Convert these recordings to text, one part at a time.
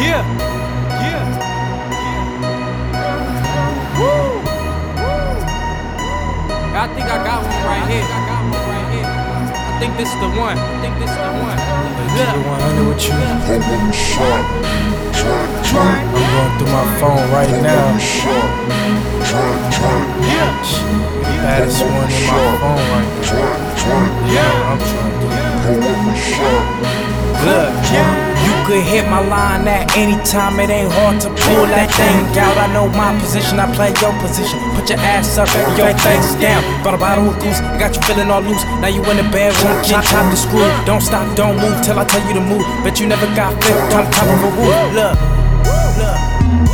Yeah, yeah, Woo, Woo. I think I got one right here. I got one right here. I think this is the one. I think this is the one. Keep it 100 with you. I'm going through my phone right now. Yeah. The baddest one in my phone right now. Yeah. I'm trying to Look, you could hit my line at any time. It ain't hard to pull that thing out. I know my position, I play your position. Put your ass up and your face down. Bought a bottle of goose, got you feeling all loose. Now you in the bedroom, can't top the screw. Don't stop, don't move till I tell you to move. Bet you never got flipped on top of a roof. Look, look.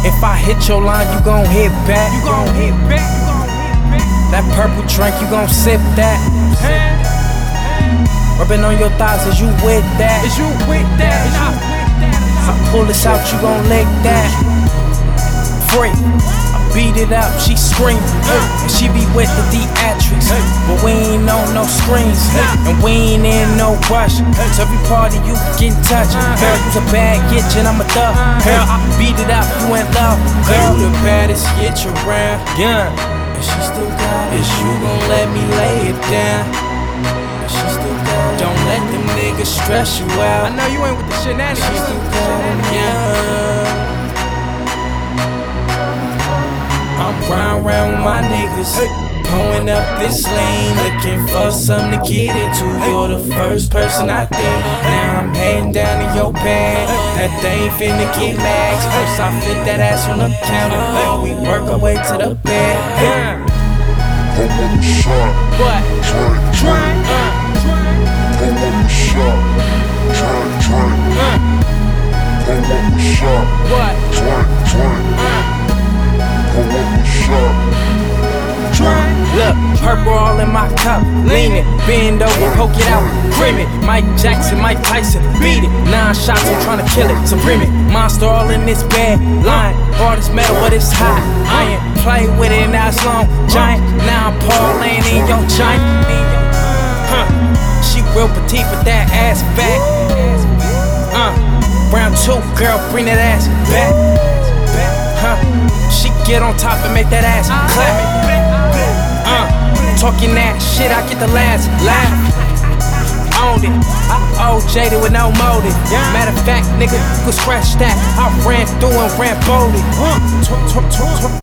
If I hit your line, you gon' hit back. You gon' hit back. You gon' hit back. That purple drink, you gon' sip that. Rubbing on your thighs, is you with that? Is you with that? Is you with that? I pull this out, you gon' lick that. Free. I beat it up, she scream. And she be with the theatrics. But we ain't on no screens. And we ain't in no rush. So every party you get in touch. Uh-huh. Girl, you's a bad bitch and I'm a thug. Uh-huh. Girl, I beat it up, you in love. Girl, the baddest bitch around. Yeah. And she still got it. Is you gon' let me lay it down? Them stress you out. I know you ain't with the shenanigans. Yeah. I'm round round with my niggas. Pulling up this lane, looking for something to get into. You're the first person I think. Now I'm heading down to your bed. That thing finna get max. First I flip that ass on the counter. Then we work our way to the bed. Yeah. What? Uh, What? Look, purple all in my cup. Lean it, bend over, poke it out, cream it. Mike Jackson, Mike Tyson, beat it. Nine shots, I'm trying to kill it, supreme it. Monster all in this bed, line. Hard as metal, but it's hot. Iron, play with it, now it's long. Giant, now I'm parlaying in your giant. Real petite, but that ass back. Uh, round two, girl, bring that ass back. Huh, she get on top and make that ass clap. Uh, talking that shit, I get the last laugh. Owned it. I jaded with no motive. Matter of fact, nigga, you scratch that. I ran through and ran bolded.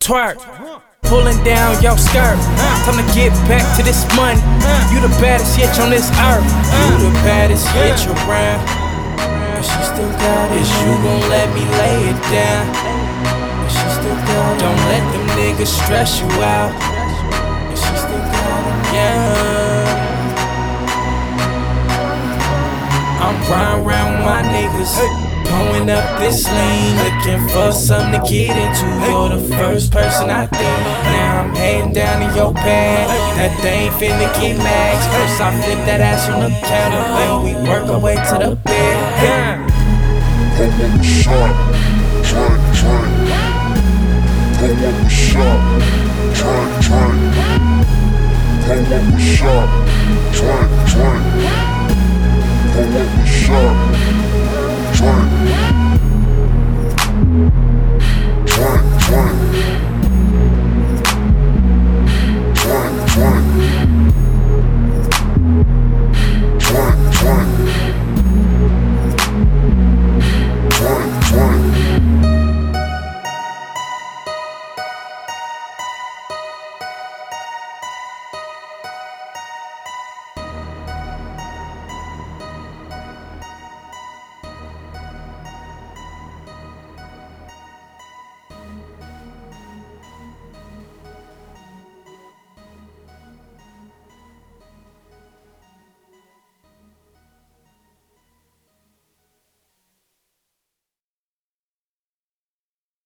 Twerk, Pulling down your skirt. Time to get back to this money. You the baddest bitch on this earth. You the baddest bitch around. And she still got it. Is you gon' let me lay it down? And she still got it. Don't let them niggas stress you out. And she still got it. Yeah. I'm around with my niggas. Pulling up this lane, looking for something to get into. You're the first person I think. Now I'm heading down to your pad. That thing finna get max. First I flip that ass on the counter, then we work our way to the bed. Yeah. Drink, drink.